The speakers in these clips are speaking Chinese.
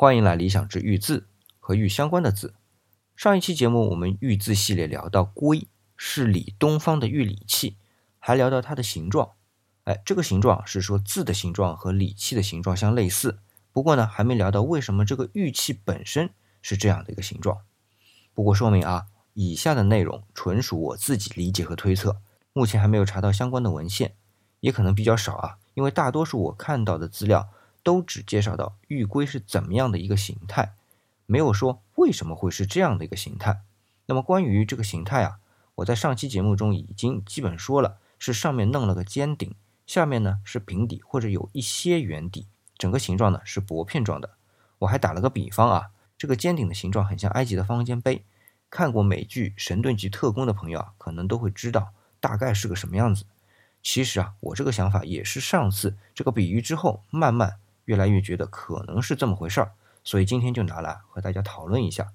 欢迎来理想之玉字和玉相关的字。上一期节目我们玉字系列聊到龟是理东方的玉礼器，还聊到它的形状。哎，这个形状是说字的形状和礼器的形状相类似。不过呢，还没聊到为什么这个玉器本身是这样的一个形状。不过说明啊，以下的内容纯属我自己理解和推测，目前还没有查到相关的文献，也可能比较少啊，因为大多数我看到的资料。都只介绍到玉龟是怎么样的一个形态，没有说为什么会是这样的一个形态。那么关于这个形态啊，我在上期节目中已经基本说了，是上面弄了个尖顶，下面呢是平底或者有一些圆底，整个形状呢是薄片状的。我还打了个比方啊，这个尖顶的形状很像埃及的方尖碑。看过美剧《神盾局特工》的朋友啊，可能都会知道大概是个什么样子。其实啊，我这个想法也是上次这个比喻之后慢慢。越来越觉得可能是这么回事儿，所以今天就拿来和大家讨论一下。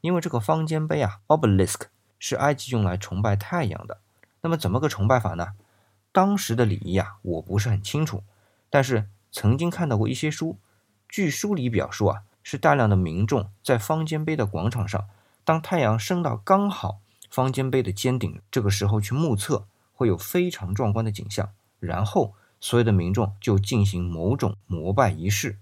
因为这个方尖碑啊，obelisk 是埃及用来崇拜太阳的。那么怎么个崇拜法呢？当时的礼仪啊，我不是很清楚，但是曾经看到过一些书。据书里表述啊，是大量的民众在方尖碑的广场上，当太阳升到刚好方尖碑的尖顶，这个时候去目测，会有非常壮观的景象。然后。所有的民众就进行某种膜拜仪式。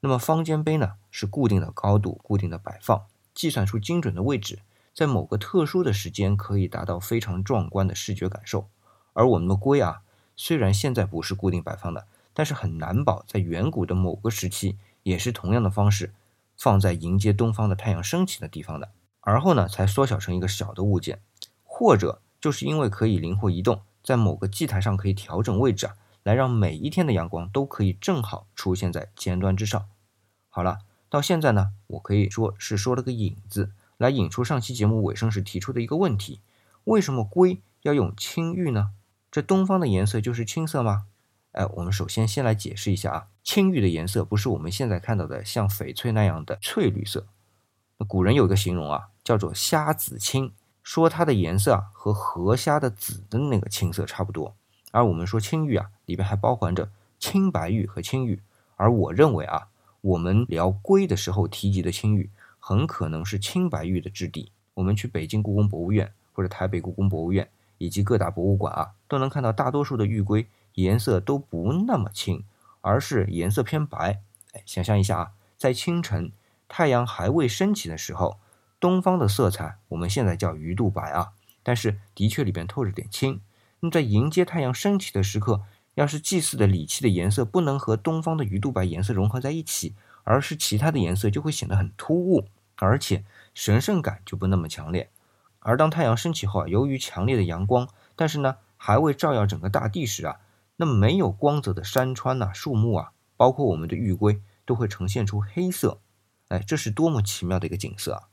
那么方尖碑呢，是固定的高度、固定的摆放，计算出精准的位置，在某个特殊的时间可以达到非常壮观的视觉感受。而我们的龟啊，虽然现在不是固定摆放的，但是很难保在远古的某个时期也是同样的方式放在迎接东方的太阳升起的地方的，而后呢才缩小成一个小的物件，或者就是因为可以灵活移动，在某个祭台上可以调整位置啊。来让每一天的阳光都可以正好出现在尖端之上。好了，到现在呢，我可以说是说了个引子，来引出上期节目尾声时提出的一个问题：为什么龟要用青玉呢？这东方的颜色就是青色吗？哎，我们首先先来解释一下啊，青玉的颜色不是我们现在看到的像翡翠那样的翠绿色。那古人有一个形容啊，叫做虾子青，说它的颜色啊和河虾的紫的那个青色差不多。而我们说青玉啊，里边还包含着青白玉和青玉。而我认为啊，我们聊龟的时候提及的青玉，很可能是青白玉的质地。我们去北京故宫博物院或者台北故宫博物院以及各大博物馆啊，都能看到大多数的玉龟颜色都不那么青，而是颜色偏白。哎，想象一下啊，在清晨太阳还未升起的时候，东方的色彩我们现在叫鱼肚白啊，但是的确里边透着点青。那么在迎接太阳升起的时刻，要是祭祀的礼器的颜色不能和东方的鱼肚白颜色融合在一起，而是其他的颜色，就会显得很突兀，而且神圣感就不那么强烈。而当太阳升起后啊，由于强烈的阳光，但是呢还未照耀整个大地时啊，那么没有光泽的山川呐、树木啊，包括我们的玉龟，都会呈现出黑色。哎，这是多么奇妙的一个景色啊！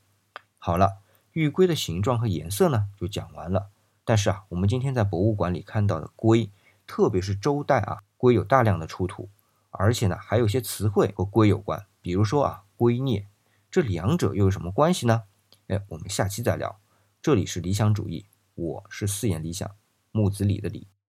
好了，玉龟的形状和颜色呢，就讲完了。但是啊，我们今天在博物馆里看到的龟，特别是周代啊，龟有大量的出土，而且呢，还有些词汇和龟有关，比如说啊，龟孽，这两者又有什么关系呢？哎，我们下期再聊。这里是理想主义，我是四眼理想木子李的李。